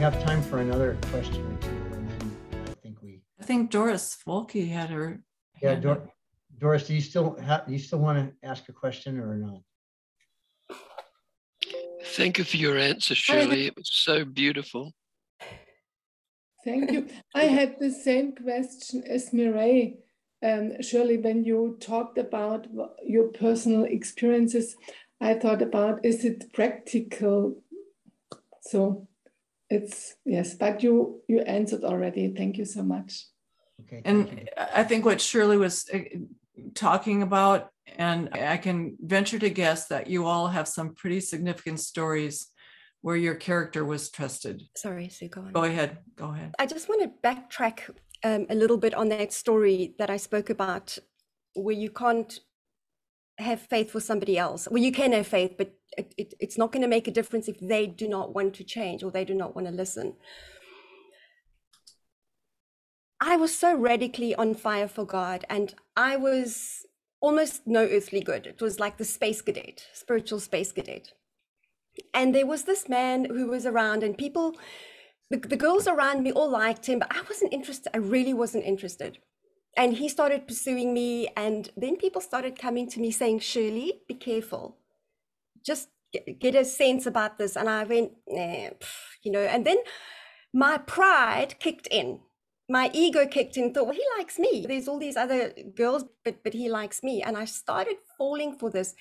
have time for another question or two, and then I think we. I think Doris Volke had her. Yeah, Dor- Doris, do you still have, do you still want to ask a question or not? Thank you for your answer, Shirley. It was so beautiful. Thank you. I had the same question as Mireille. Um, Shirley, when you talked about your personal experiences, I thought about is it practical? So it's yes, but you you answered already. Thank you so much. Okay. And. I think what Shirley was uh, talking about, and I can venture to guess that you all have some pretty significant stories where your character was trusted. Sorry, Sue, go on. Go ahead. Go ahead. I just want to backtrack um, a little bit on that story that I spoke about, where you can't have faith for somebody else. Well, you can have faith, but it, it, it's not going to make a difference if they do not want to change or they do not want to listen. I was so radically on fire for God, and I was almost no earthly good. It was like the space cadet, spiritual space cadet. And there was this man who was around, and people the, the girls around me all liked him, but I wasn't interested. I really wasn't interested. And he started pursuing me. And then people started coming to me saying, Shirley, be careful. Just get, a sense about this. And I went, nah, you know, and then my pride kicked in. My ego kicked in, thought, well, he likes me. There's all these other girls, but but he likes me. And I started falling for this.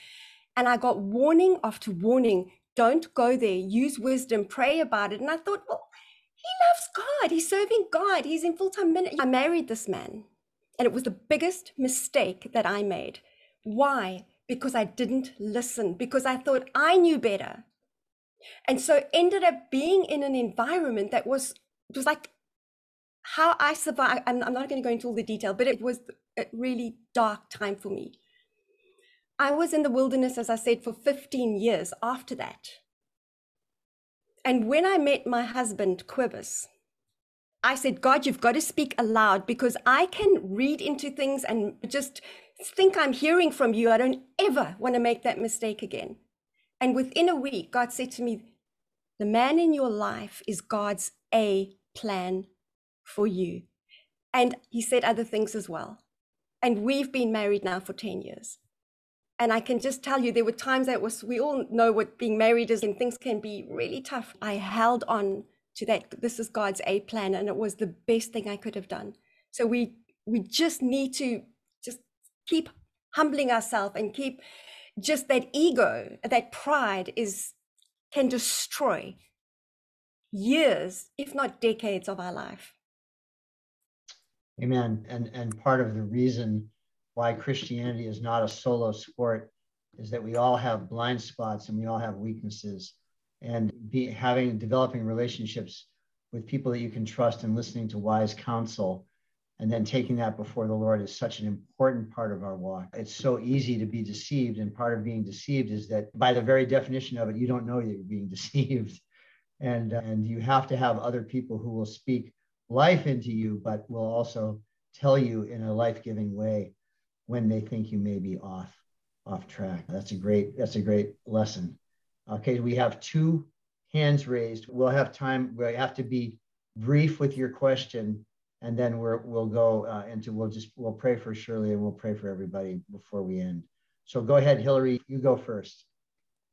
And I got warning after warning. Don't go there. Use wisdom. Pray about it. And I thought, well, he loves God. He's serving God. He's in full time ministry. I married this man, and it was the biggest mistake that I made. Why? Because I didn't listen, because I thought I knew better. And so ended up being in an environment that was, was like how I survived. I'm, I'm not going to go into all the detail, but it was a really dark time for me. I was in the wilderness, as I said, for 15 years after that. And when I met my husband, Quibus, I said, God, you've got to speak aloud because I can read into things and just think I'm hearing from you. I don't ever want to make that mistake again. And within a week, God said to me, The man in your life is God's A plan for you. And he said other things as well. And we've been married now for 10 years. And I can just tell you, there were times that was, we all know what being married is, and things can be really tough. I held on to that. This is God's A plan, and it was the best thing I could have done. So we we just need to just keep humbling ourselves and keep just that ego, that pride is can destroy years, if not decades of our life. Amen. And and part of the reason why Christianity is not a solo sport is that we all have blind spots and we all have weaknesses. And be having developing relationships with people that you can trust and listening to wise counsel and then taking that before the Lord is such an important part of our walk. It's so easy to be deceived. And part of being deceived is that by the very definition of it, you don't know that you're being deceived. And, uh, and you have to have other people who will speak life into you, but will also tell you in a life-giving way when they think you may be off off track. That's a great that's a great lesson. Okay, we have two hands raised. We'll have time. We have to be brief with your question, and then we're we'll go uh, into we'll just we'll pray for Shirley and we'll pray for everybody before we end. So go ahead, Hillary. You go first.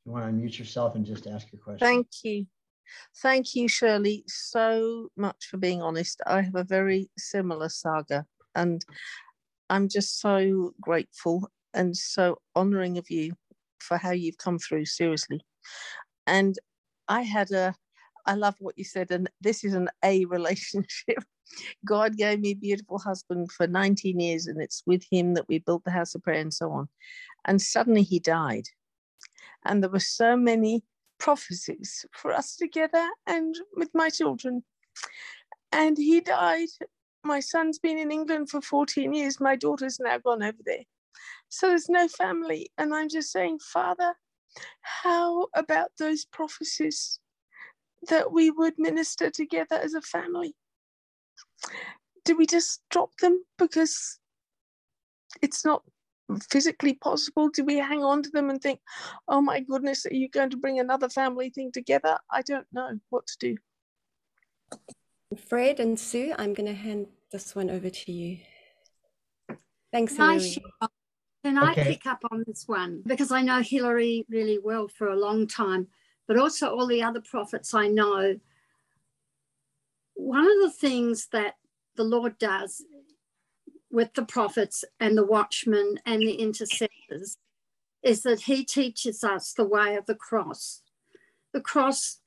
You want to unmute yourself and just ask your question. Thank you. Thank you, Shirley, so much for being honest. I have a very similar saga, and I'm just so grateful and so honoring of you for how you've come through, seriously. And I had a, I love what you said, and this is an A relationship. God gave me a beautiful husband for 19 years, and it's with him that we built the house of prayer and so on. And suddenly he died. And there were so many prophecies for us together and with my children. And he died. My son's been in England for 14 years. My daughter's now gone over there. So there's no family. And I'm just saying, Father, how about those prophecies that we would minister together as a family? Do we just drop them because it's not physically possible? Do we hang on to them and think, oh my goodness, are you going to bring another family thing together? I don't know what to do. Fred and Sue, I'm going to hand this one over to you. Thanks, Can I, Hilary. share- can I Okay. pick up on this one? Because I know Hillary really well for a long time, but also all the other prophets I know. One of the things that the Lord does with the prophets and the watchmen and the intercessors is that he teaches us the way of the cross. The cross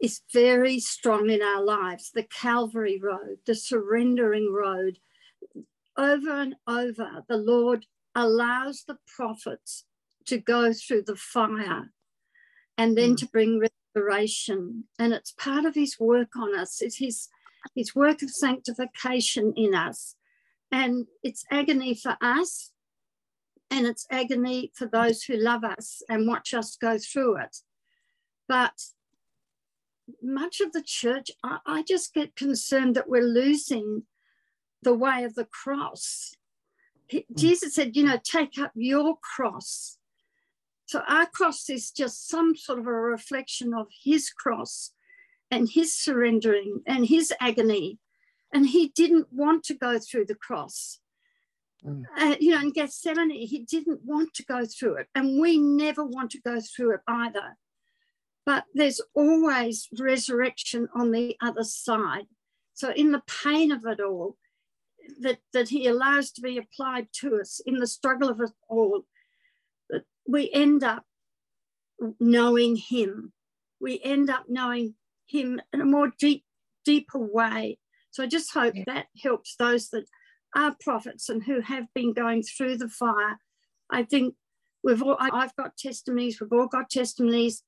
is very strong in our lives, the Calvary road, the surrendering road. Over and over, the Lord allows the prophets to go through the fire and then hmm. to bring restoration. And it's part of his work on us, it's his, his work of sanctification in us. And it's agony for us, and it's agony for those who love us and watch us go through it. But much of the church, I, I just get concerned that we're losing the way of the cross. He- Jesus said, you know, take up your cross. So our cross is just some sort of a reflection of his cross and his surrendering and his agony. And he didn't want to go through the cross. Mm. Uh, you know, in Gethsemane, he didn't want to go through it. And we never want to go through it either. But there's always resurrection on the other side. So, in the pain of it all, that, that he allows to be applied to us, in the struggle of it all, that we end up knowing him. We end up knowing him in a more deep, deeper way. So I just hope Yeah. that helps those that are prophets and who have been going through the fire. I think we've all, I've got testimonies, we've all got testimonies,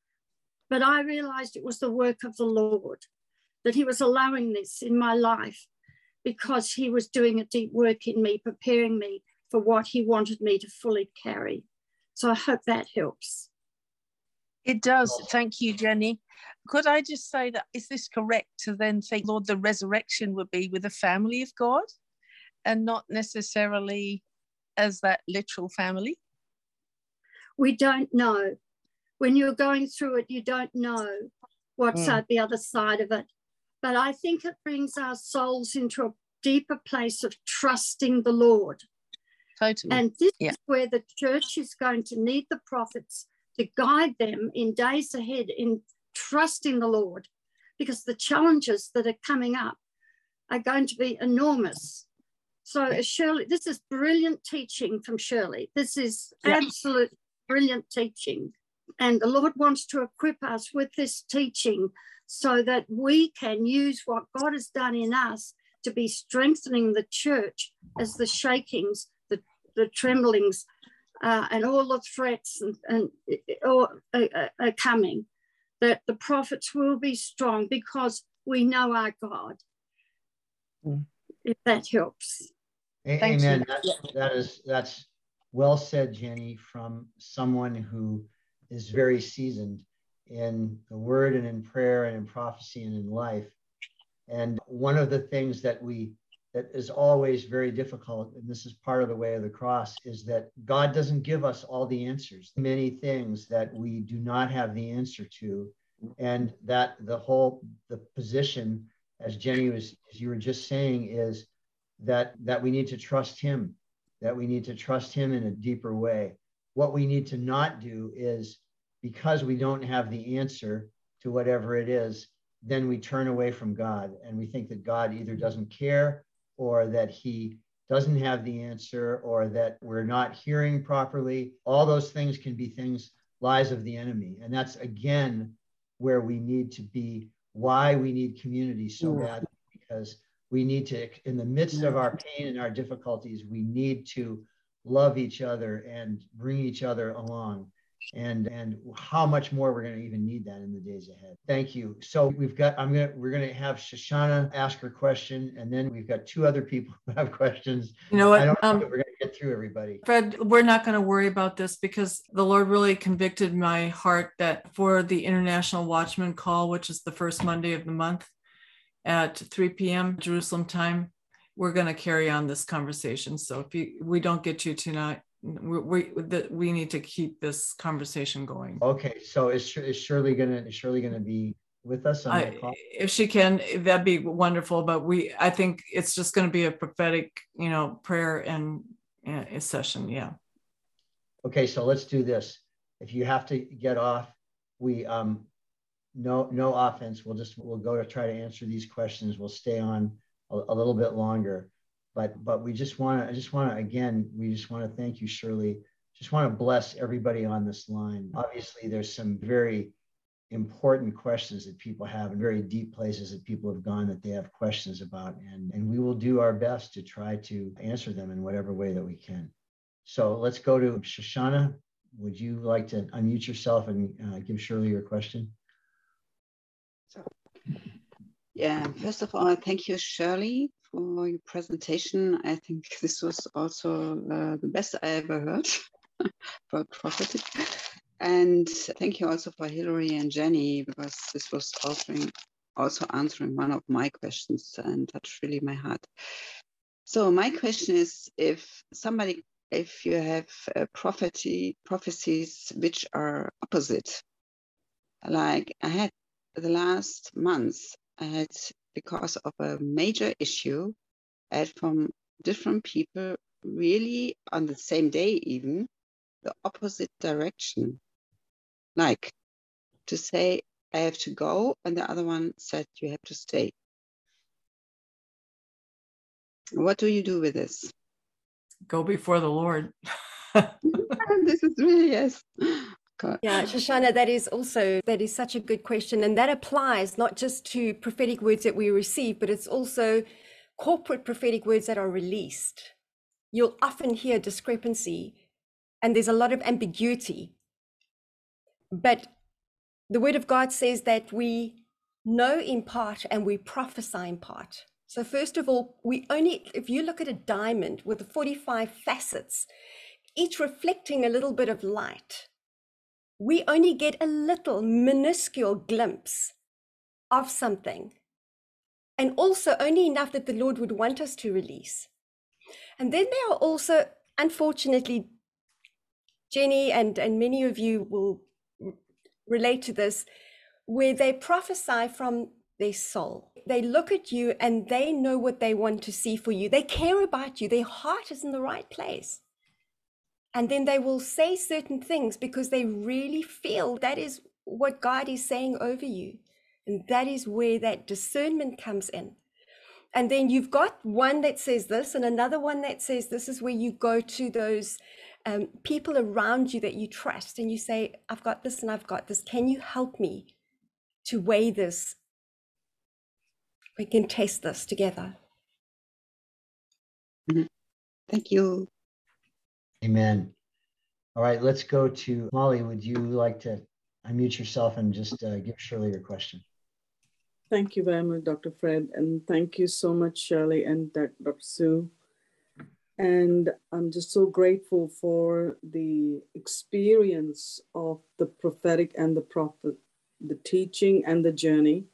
but I realized it was the work of the Lord, that He was allowing this in my life because He was doing a deep work in me, preparing me for what He wanted me to fully carry. So I hope that helps. It does. Thank you, Jenny. Could I just say that is this correct to then think, Lord, the resurrection would be with the family of God and not necessarily as that literal family? we don't know. When you're going through it, you don't know what's Mm. at the other side of it. But I think it brings our souls into a deeper place of trusting the Lord. Totally. And this Yeah. is where the church is going to need the prophets to guide them in days ahead in trusting the Lord, because the challenges that are coming up are going to be enormous. So, uh, Shirley, this is brilliant teaching from Shirley. This is Yeah. absolute brilliant teaching. And the Lord wants to equip us with this teaching so that we can use what God has done in us to be strengthening the church as the shakings, the, the tremblings, uh, and all the threats and, and all are, are- are coming, that the prophets will be strong because we know our God. Mm. If that helps. A- Thank you. Amen. That's, that is, that's well said, Jenny, from someone who is very seasoned in the word and in prayer and in prophecy and in life. And one of the things that we, that is always very difficult, and this is part of the way of the cross, is that God doesn't give us all the answers. Many things that we do not have the answer to. And that the whole, the position, as Jenny was, as you were just saying, is that that we need to trust him that we need to trust him in a deeper way what we need to not do is because we don't have the answer to whatever it is then we turn away from god and we think that god either doesn't care or that he doesn't have the answer or that we're not hearing properly. All those things can be things lies of the enemy. And that's again where we need to be why we need community so badly because we need to in the midst of our pain and our difficulties we need to love each other and bring each other along and and how much more we're going to even need that in the days ahead thank you so we've got i'm gonna we're gonna have shoshana ask her question and then we've got two other people who have questions You know i what? don't know Um, if we're gonna get through everybody Fred, we're not going to worry about this because the Lord really convicted my heart that for the International Watchman call, which is the first Monday of the month at 3 p.m. Jerusalem time, we're going to carry on this conversation. So if you, we don't get you tonight, we, we, that we need to keep this conversation going. okay so is, is shirley gonna is shirley gonna be with us on I, the call? if she can, that'd be wonderful. But we, I think it's just going to be a prophetic, you know, prayer and uh, session. Yeah. Okay, so let's do this. If you have to get off, we um, no no offense. We'll just we'll go to try to answer these questions. We'll stay on a, a little bit longer, but but we just want to I just want to again we just want to thank you, Shirley. Just want to bless everybody on this line. Obviously, there's some very important questions that people have and very deep places that people have gone that they have questions about and, and we will do our best to try to answer them in whatever way that we can so let's go to shoshana would you like to unmute yourself and uh, give shirley your question so, yeah first of all thank you shirley for your presentation i think this was also uh, the best i ever heard for prophetic and thank you also for Hillary and Jenny, because this was answering, also answering one of my questions and touched really my heart. So my question is, if somebody, if you have prophecy, prophecies which are opposite, like I had the last months, I had because of a major issue, had from different people really on the same day even the opposite direction like to say I have to go, and the other one said you have to stay. What do you do with this? Go before the Lord. this is really yes. Yeah, Shoshana, that is also that is such a good question, and that applies not just to prophetic words that we receive, but it's also corporate prophetic words that are released. You'll often hear discrepancy, and there's a lot of ambiguity but the word of God says that we know in part and we prophesy in part. So, first of all, we only, if you look at a diamond with the 45 facets, each reflecting a little bit of light, we only get a little minuscule glimpse of something. And also only enough that the Lord would want us to release. And then there are also, unfortunately, Jenny and, and many of you will relate to this, where they prophesy from their soul. They look at you and they know what they want to see for you. They care about you. Their heart is in the right place. And then they will say certain things because they really feel that is what God is saying over you. And that is where that discernment comes in. And then you've got one that says this and another one that says this is where you go to those um, people around you that you trust and you say, I've got this and I've got this. Can you help me to weigh this? We can test this together. Mm-hmm. Thank you. Amen. All right, let's go to Molly. Would you like to unmute yourself and just uh, give Shirley your question? Thank you very much, Dr. Fred. And thank you so much, Shirley and Dr. Sue. And I'm just so grateful for the experience of the prophetic and the prophet, the teaching and the journey.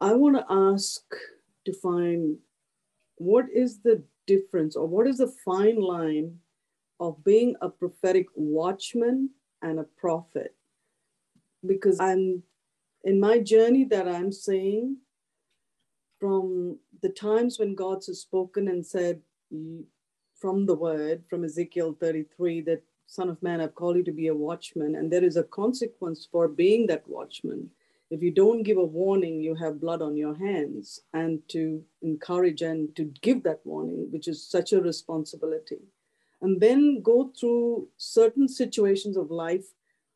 I want to ask to find what is the difference or what is the fine line of being a prophetic watchman and a prophet? Because I'm in my journey that I'm seeing from the times when God has spoken and said, from the word from Ezekiel 33 that Son of Man, I've called you to be a watchman, and there is a consequence for being that watchman. If you don't give a warning, you have blood on your hands, and to encourage and to give that warning, which is such a responsibility. And then go through certain situations of life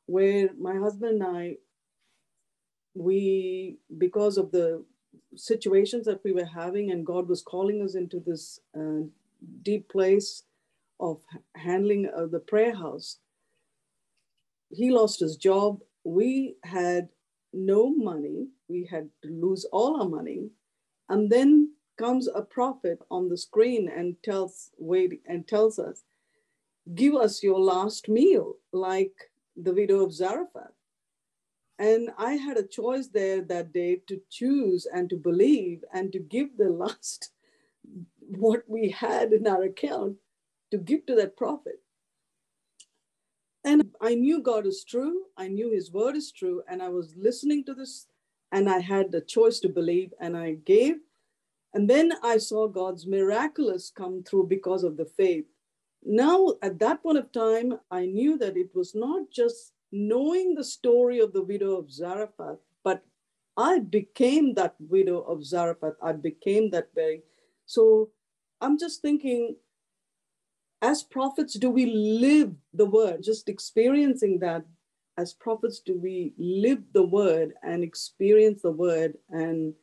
where my husband and I, we, because of the situations that we were having, and God was calling us into this uh, deep place of handling of the prayer house. He lost his job. We had no money. We had to lose all our money. And then comes a prophet on the screen and tells wait and tells us, give us your last meal, like the widow of Zarephath. And I had a choice there that day to choose and to believe and to give the last what we had in our account to give to that prophet. And I knew God is true. I knew his word is true. And I was listening to this and I had the choice to believe, and I gave. And then I saw God's miraculous come through because of the faith. Now, at that point of time, I knew that it was not just knowing the story of the widow of Zarephath, but I became that widow of Zarephath. I became that very. So I'm just thinking, as prophets, do we live the word? Just experiencing that as prophets, do we live the word and experience the word? And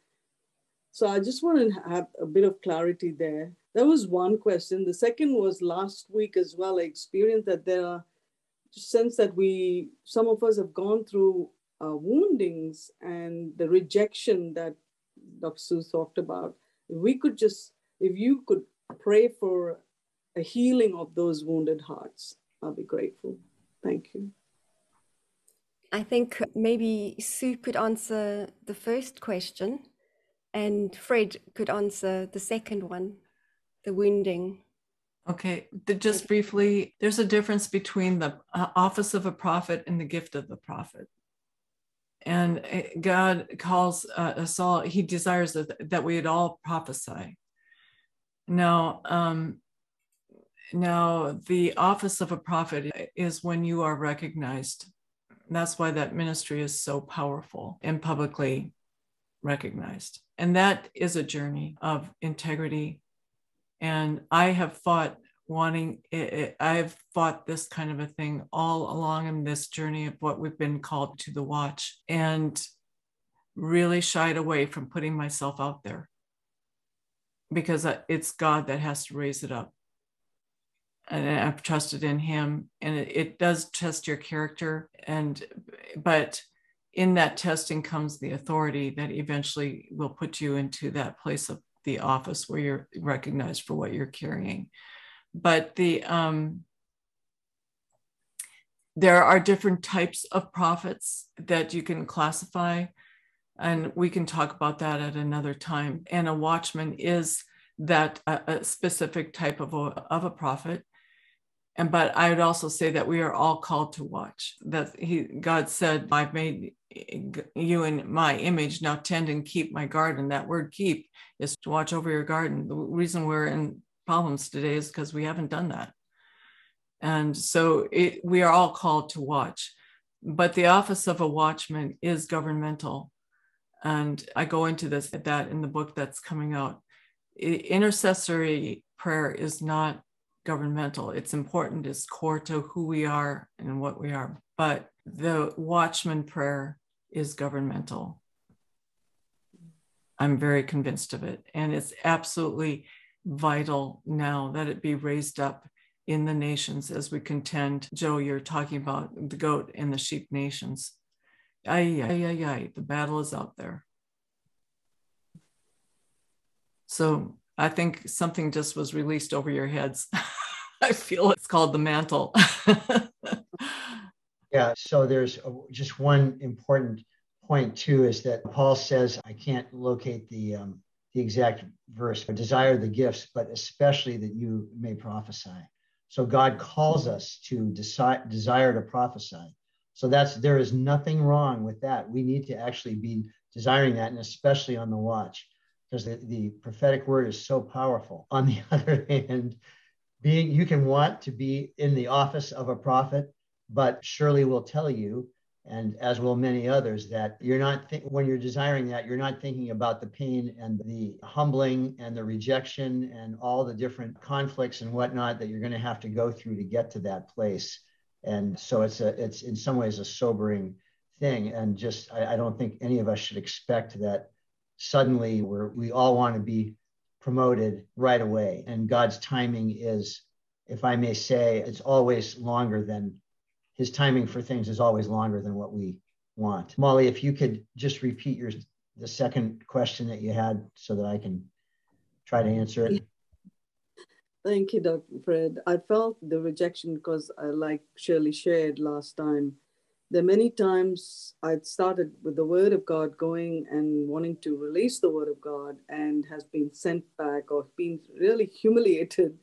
so I just want to have a bit of clarity there. That was one question. The second was last week as well. I experienced that there are sense that we, some of us have gone through uh, woundings and the rejection that Dr. Sue talked about. If we could just, if you could pray for a healing of those wounded hearts, I'll be grateful. Thank you. I think maybe Sue could answer the first question and Fred could answer the second one, the wounding. Okay, just briefly, there's a difference between the uh, office of a prophet and the gift of the prophet and eh, God calls uh, us all, He desires that, that we would all prophesy. Now, um, now the office of a prophet is when you are recognized. That's why that ministry is so powerful and publicly recognized. And that is a journey of integrity. And I have fought wanting it, it, i've fought this kind of a thing all along in this journey of what we've been called to the watch and really shied away from putting myself out there because uh, it's god that has to raise it up. And i've trusted in him and it, it does test your character and but in that testing comes the authority that eventually will put you into that place of the office where you're recognized for what you're carrying. But the um, there are different types of prophets that you can classify and we can talk about that at another time. And a watchman is that a, a specific type of a, of a prophet and but i would also say that we are all called to watch that he god said i've made you in my image now tend and keep my garden that word keep is to watch over your garden the reason we're in problems today is because we haven't done that. And so it, we are all called to watch. But the office of a watchman is governmental. And I go into this that in the book that's coming out. Intercessory prayer is not governmental. It's important, it's core to who we are and what we are. But the watchman prayer is governmental. I'm very convinced of it. And it's absolutely vital now that it be raised up in the nations as we contend. Joe, you're talking about the goat and the sheep nations. Ay, ay, ay, ay, the battle is out there. So I think something just was released over your heads. I feel it's called the mantle. yeah, so there's just one important point too is that Paul says, I can't locate the um, the exact verse, but desire the gifts, but especially that you may prophesy. So God calls us to decide, desire to prophesy. So that's there is nothing wrong with that. We need to actually be desiring that, and especially on the watch, because the, the prophetic word is so powerful. On the other hand, being you can want to be in the office of a prophet, but Shirley will tell you and as will many others that you're not th- when you're desiring that you're not thinking about the pain and the humbling and the rejection and all the different conflicts and whatnot that you're going to have to go through to get to that place and so it's a it's in some ways a sobering thing and just I, I don't think any of us should expect that suddenly we're we all want to be promoted right away and god's timing is if i may say it's always longer than his timing for things is always longer than what we want. Molly, if you could just repeat your the second question that you had so that I can try to answer it. Thank you, Dr. Fred. I felt the rejection because I like Shirley shared last time. There are many times I'd started with the word of God going and wanting to release the word of God and has been sent back or been really humiliated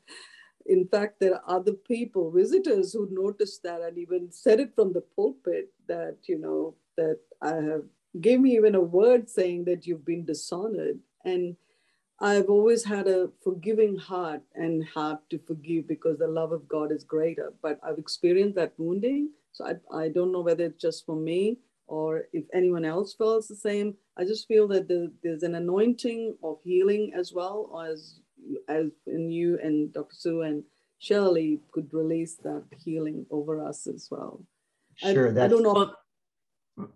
in fact, there are other people, visitors, who noticed that and even said it from the pulpit that, you know, that I have gave me even a word saying that you've been dishonored. And I've always had a forgiving heart and heart to forgive because the love of God is greater. But I've experienced that wounding. So I, I don't know whether it's just for me or if anyone else feels the same. I just feel that the, there's an anointing of healing as well as as in you and Dr. Sue and Shirley could release that healing over us as well. Sure, I, I don't know. Well,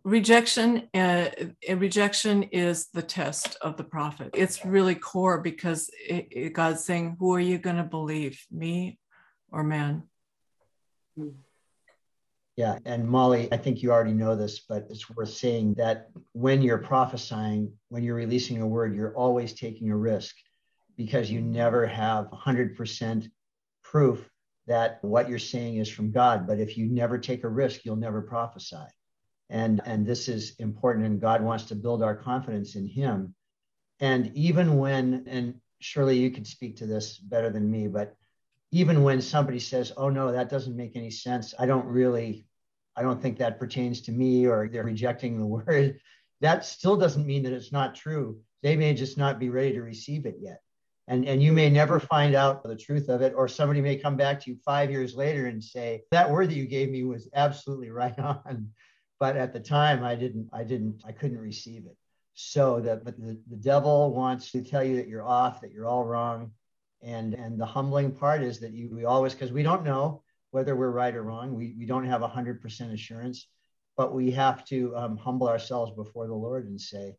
rejection uh, rejection is the test of the prophet it's really core because it, it, god's saying who are you going to believe me or man yeah and molly i think you already know this but it's worth saying that when you're prophesying when you're releasing a word you're always taking a risk because you never have 100% proof that what you're saying is from god. But if you never take a risk you'll never prophesy. And and this is important and god wants to build our confidence in him. And even when and surely you can speak to this better than me but even when somebody says oh no that doesn't make any sense i don't really i don't think that pertains to me or they're rejecting the word that still doesn't mean that it's not true. They may just not be ready to receive it yet. And and you may never find out the truth of it or somebody may come back to you 5 years later and say that word that you gave me was absolutely right on. But at the time i didn't i didn't i couldn't receive it. So that but the, the devil wants to tell you that you're off that you're all wrong and and the humbling part is that you we always because we don't know whether we're right or wrong. We, we don't have 100% assurance but we have to um, humble ourselves before the lord and say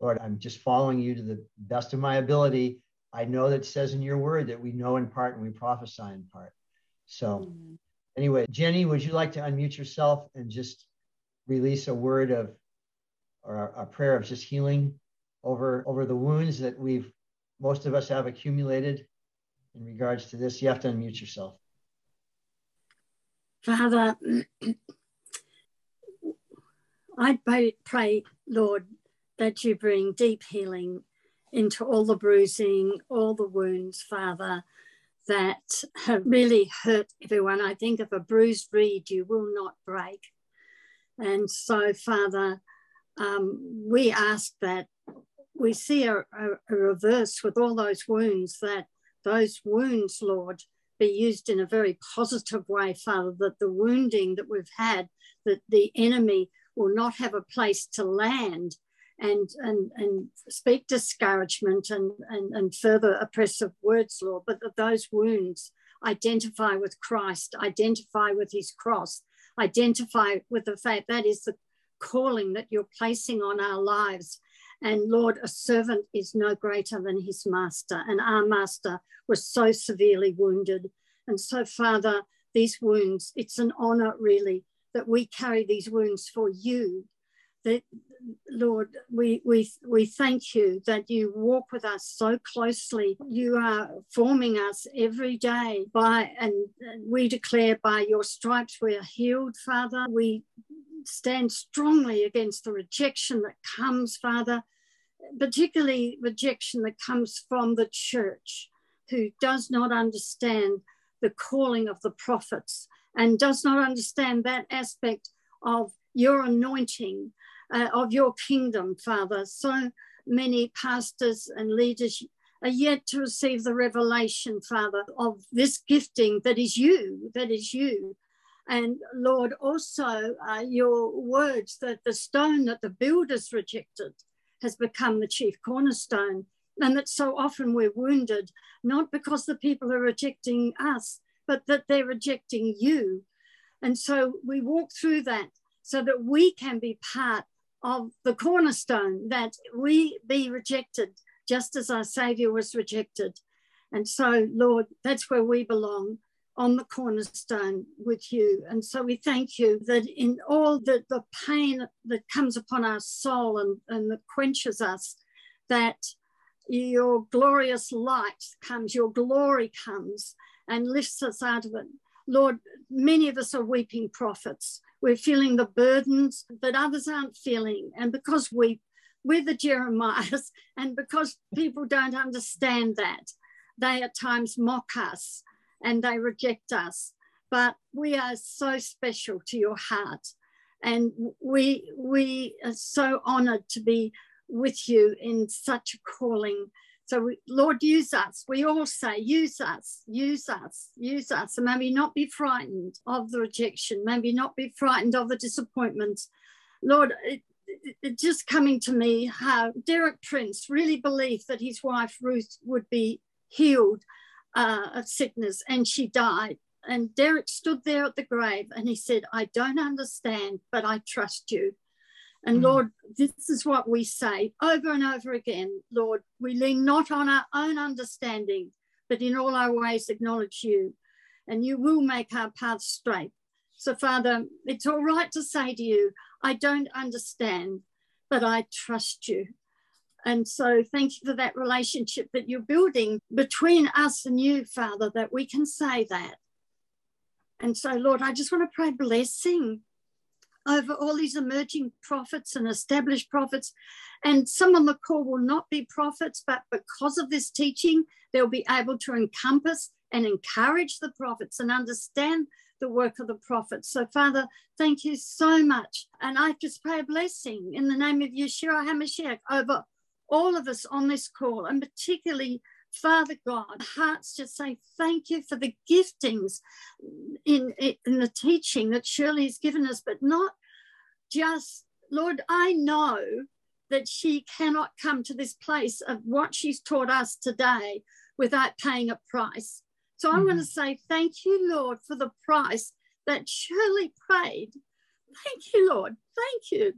lord i'm just following you to the best of my ability. I know that says in your word that we know in part and we prophesy in part. So mm-hmm. anyway jenny would you like to unmute yourself and just release a word of or a prayer of just healing over over the wounds that we've most of us have accumulated in regards to this you have to unmute yourself. Father i pray lord that you bring deep healing into all the bruising all the wounds father that have really hurt everyone. I think if a bruised reed you will not break. And so, Father, um, we ask that we see a, a, a, reverse with all those wounds, that those wounds, Lord, be used in a very positive way, Father, that the wounding that we've had, that the enemy will not have a place to land and and and speak discouragement and, and, and further oppressive words, Lord, but that those wounds identify with Christ, identify with his cross, identify with the fact that is the calling that you're placing on our lives. And Lord, a servant is no greater than his master, and our master was so severely wounded. And so, Father, these wounds, it's an honor really that we carry these wounds for you. That Lord, we, we, we thank you that you walk with us so closely. You are forming us every day by, and we declare by your stripes we are healed, Father. We stand strongly against the rejection that comes, Father, particularly rejection that comes from the church who does not understand the calling of the prophets and does not understand that aspect of your anointing uh, of your kingdom, Father. So many pastors and leaders are yet to receive the revelation, Father, of this gifting that is you, that is you. And Lord, also uh, your words that the stone that the builders rejected has become the chief cornerstone. And that so often we're wounded, not because the people are rejecting us, but that they're rejecting you. And so we walk through that so that we can be part of the cornerstone, that we be rejected just as our Savior was rejected. And so, Lord, that's where we belong on the cornerstone with you. And so we thank you that in all the, the pain that comes upon our soul and, and that quenches us, that your glorious light comes, your glory comes and lifts us out of it. Lord, many of us are weeping prophets. We're feeling the burdens that others aren't feeling. And because we, we're the Jeremiahs, and because people don't understand that, they at times mock us and they reject us. But we are so special to your heart. And we we are so honored to be with you in such a calling. So, we, Lord, use us. We all say, use us, use us, use us. And maybe not be frightened of the rejection, maybe not be frightened of the disappointments. Lord, it, it just coming to me how Derek Prince really believed that his wife Ruth would be healed uh, of sickness and she died. And Derek stood there at the grave and he said, I don't understand, but I trust you. And mm-hmm. Lord, this is what we say over and over again. Lord, we lean not on our own understanding, but in all our ways acknowledge you, and you will make our path straight. So, Father, it's all right to say to you, I don't understand, but I trust you. And so, thank you for that relationship that you're building between us and you, Father, that we can say that. And so, Lord, I just want to pray blessing over all these emerging prophets and established prophets. And some on the call will not be prophets, but because of this teaching, they'll be able to encompass and encourage the prophets and understand the work of the prophets. So, Father, thank you so much. And I just pray a blessing in the name of Yeshua HaMashiach over all of us on this call, and particularly Father God, hearts just say thank you for the giftings in, in the teaching that Shirley has given us, but not just, Lord, I know that she cannot come to this place of what she's taught us today without paying a price. So mm-hmm. I want to say thank you, Lord, for the price that Shirley paid. Thank you, Lord. Thank you.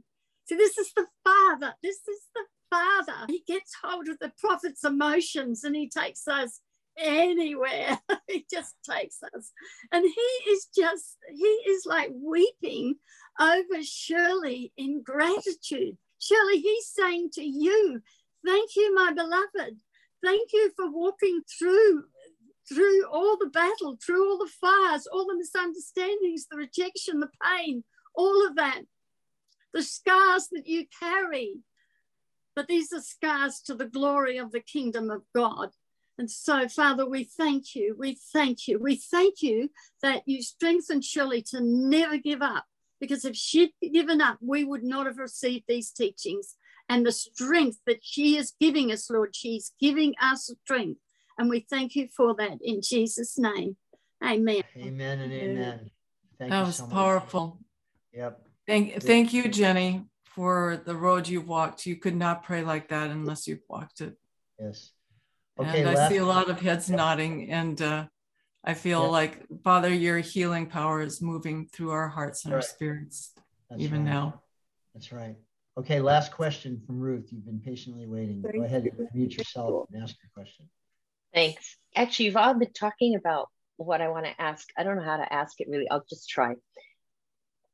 See, this is the Father. This is the Father. He gets hold of the prophet's emotions and he takes us anywhere. he just takes us. And he is just, he is like weeping over Shirley in gratitude. Shirley, he's saying to you, Thank you, my beloved. Thank you for walking through through all the battle, through all the fires, all the misunderstandings, the rejection, the pain, all of that, the scars that you carry. But these are scars to the glory of the kingdom of God. And so, Father, we thank you. We thank you. We thank you that you strengthened Shirley to never give up. Because if she'd given up, we would not have received these teachings. And the strength that she is giving us, Lord, she's giving us strength. And we thank you for that in Jesus' name. Amen. Amen and amen. Thank that was so powerful. Much. Yep. Thank, thank you, Jenny, for the road you've walked. You could not pray like that unless you've walked it. Yes. Okay. And I see a lot of heads nodding, and uh, I feel yeah. like Father, your healing power is moving through our hearts and right. our spirits, That's even right. now. That's right. Okay, last question from Ruth. You've been patiently waiting. Go ahead and mute yourself and ask your question. Thanks. Actually, you've all been talking about what I want to ask. I don't know how to ask it really. I'll just try.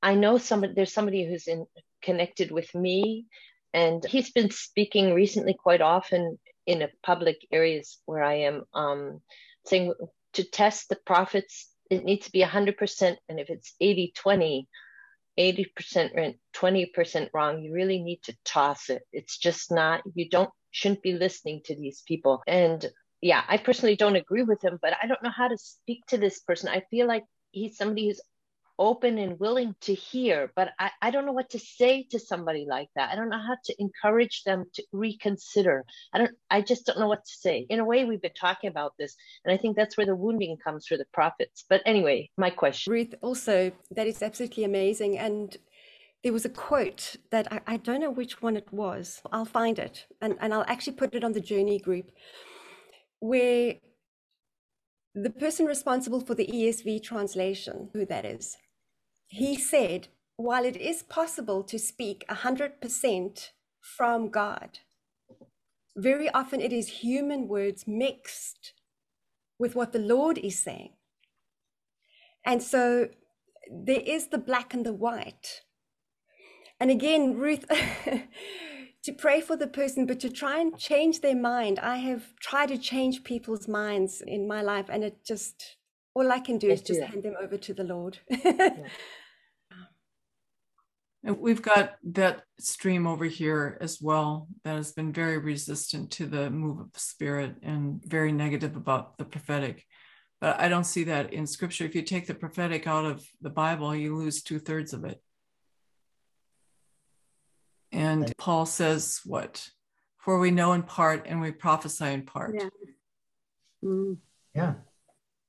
I know somebody there's somebody who's in connected with me. And he's been speaking recently quite often in a public areas where I am um, saying to test the prophets it needs to be 100% and if it's 80 20 80% right 20% wrong you really need to toss it. It's just not you don't shouldn't be listening to these people. And yeah, I personally don't agree with him, but I don't know how to speak to this person. I feel like he's somebody who's open and willing to hear, but I, I don't know what to say to somebody like that. I don't know how to encourage them to reconsider. I don't I just don't know what to say. In a way, we've been talking about this, and I think that's where the wounding comes for the prophets. But anyway, my question. Ruth, also, that is absolutely amazing. And there was a quote that I, I don't know which one it was. I'll find it and, and I'll actually put it on the journey group where the person responsible for the ESV translation, who that is, he said, while it is possible to speak 100% from God, very often it is human words mixed with what the Lord is saying. And so there is the black and the white. And again, Ruth, to pray for the person, but to try and change their mind. I have tried to change people's minds in my life, and it just all I can do is just hand them over to the Lord. And we've got that stream over here as well that has been very resistant to the move of the spirit and very negative about the prophetic. But I don't see that in scripture. If you take the prophetic out of the Bible, you lose two thirds of it. And Paul says, What? For we know in part and we prophesy in part. Yeah. Mm. Yeah.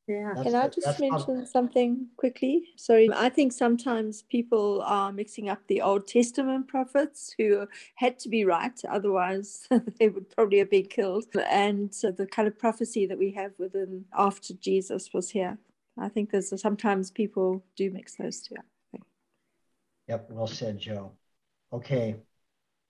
Yeah. That's Can I just mention something quickly? Sorry, I think sometimes people are mixing up the Old Testament prophets who had to be right, otherwise they would probably have been killed, and so the kind of prophecy that we have within after Jesus was here. I think there's sometimes people do mix those two up. Yep, well said, Joe. Okay,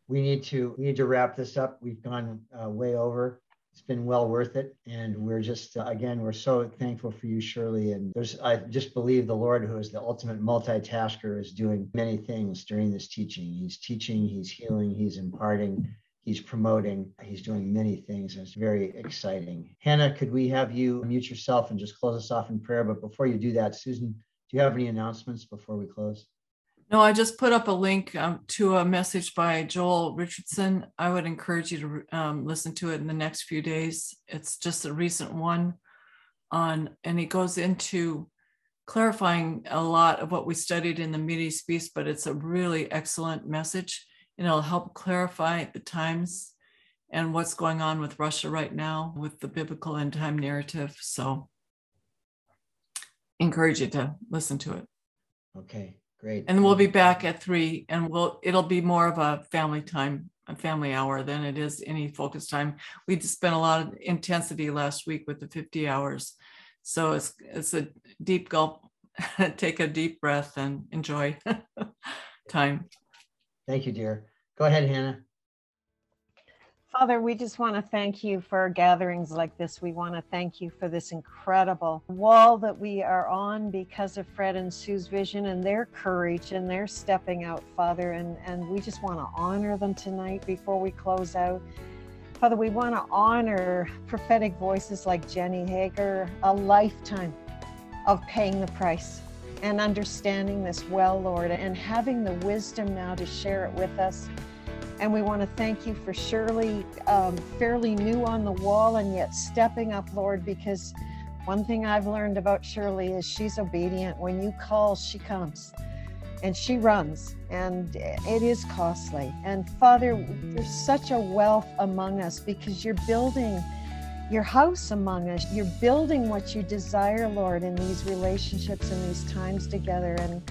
we need to we need to wrap this up. We've gone uh, way over. It's been well worth it, and we're just uh, again we're so thankful for you, Shirley. And there's I just believe the Lord, who is the ultimate multitasker, is doing many things during this teaching. He's teaching, he's healing, he's imparting, he's promoting, he's doing many things, and it's very exciting. Hannah, could we have you mute yourself and just close us off in prayer? But before you do that, Susan, do you have any announcements before we close? No, I just put up a link um, to a message by Joel Richardson. I would encourage you to um, listen to it in the next few days. It's just a recent one on, and he goes into clarifying a lot of what we studied in the Mideast Beast, but it's a really excellent message and it'll help clarify the times and what's going on with Russia right now with the biblical end time narrative. So encourage you to listen to it. Okay, great. And we'll be back at three and we'll, it'll be more of a family time, a family hour than it is any focus time. We just spent a lot of intensity last week with the 50 hours. So it's, it's a deep gulp, take a deep breath and enjoy time. Thank you, dear. Go ahead, Hannah. Father, we just want to thank you for gatherings like this. We want to thank you for this incredible wall that we are on because of Fred and Sue's vision and their courage and their stepping out, Father. And, and we just want to honor them tonight before we close out. Father, we want to honor prophetic voices like Jenny Hager, a lifetime of paying the price and understanding this well, Lord, and having the wisdom now to share it with us. And we want to thank you for Shirley, um, fairly new on the wall and yet stepping up, Lord, because one thing I've learned about Shirley is she's obedient. When you call, she comes and she runs, and it is costly. And Father, there's such a wealth among us because you're building your house among us. You're building what you desire, Lord, in these relationships and these times together. And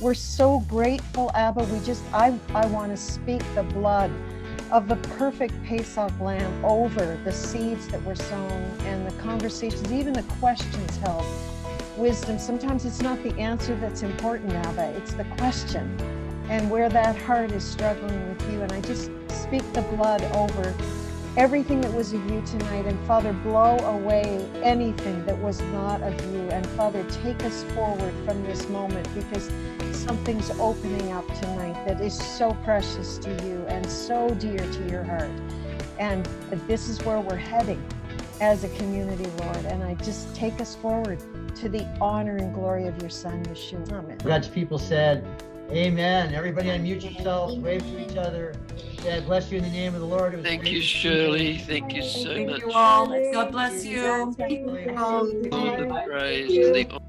we're so grateful, Abba. We just, I, I want to speak the blood of the perfect Pesach lamb over the seeds that were sown and the conversations, even the questions held. Wisdom, sometimes it's not the answer that's important, Abba, it's the question and where that heart is struggling with you. And I just speak the blood over everything that was of you tonight. And Father, blow away anything that was not of you. And Father, take us forward from this moment because something's opening up tonight that is so precious to you and so dear to your heart. And this is where we're heading as a community, Lord. And I just take us forward to the honor and glory of your Son, Yeshua. Amen. God's people said, Amen. Everybody unmute yourselves, wave to each other. God bless you in the name of the Lord. It Thank you, Shirley. Thank you so Thank much. you all. God bless you. All the praise and the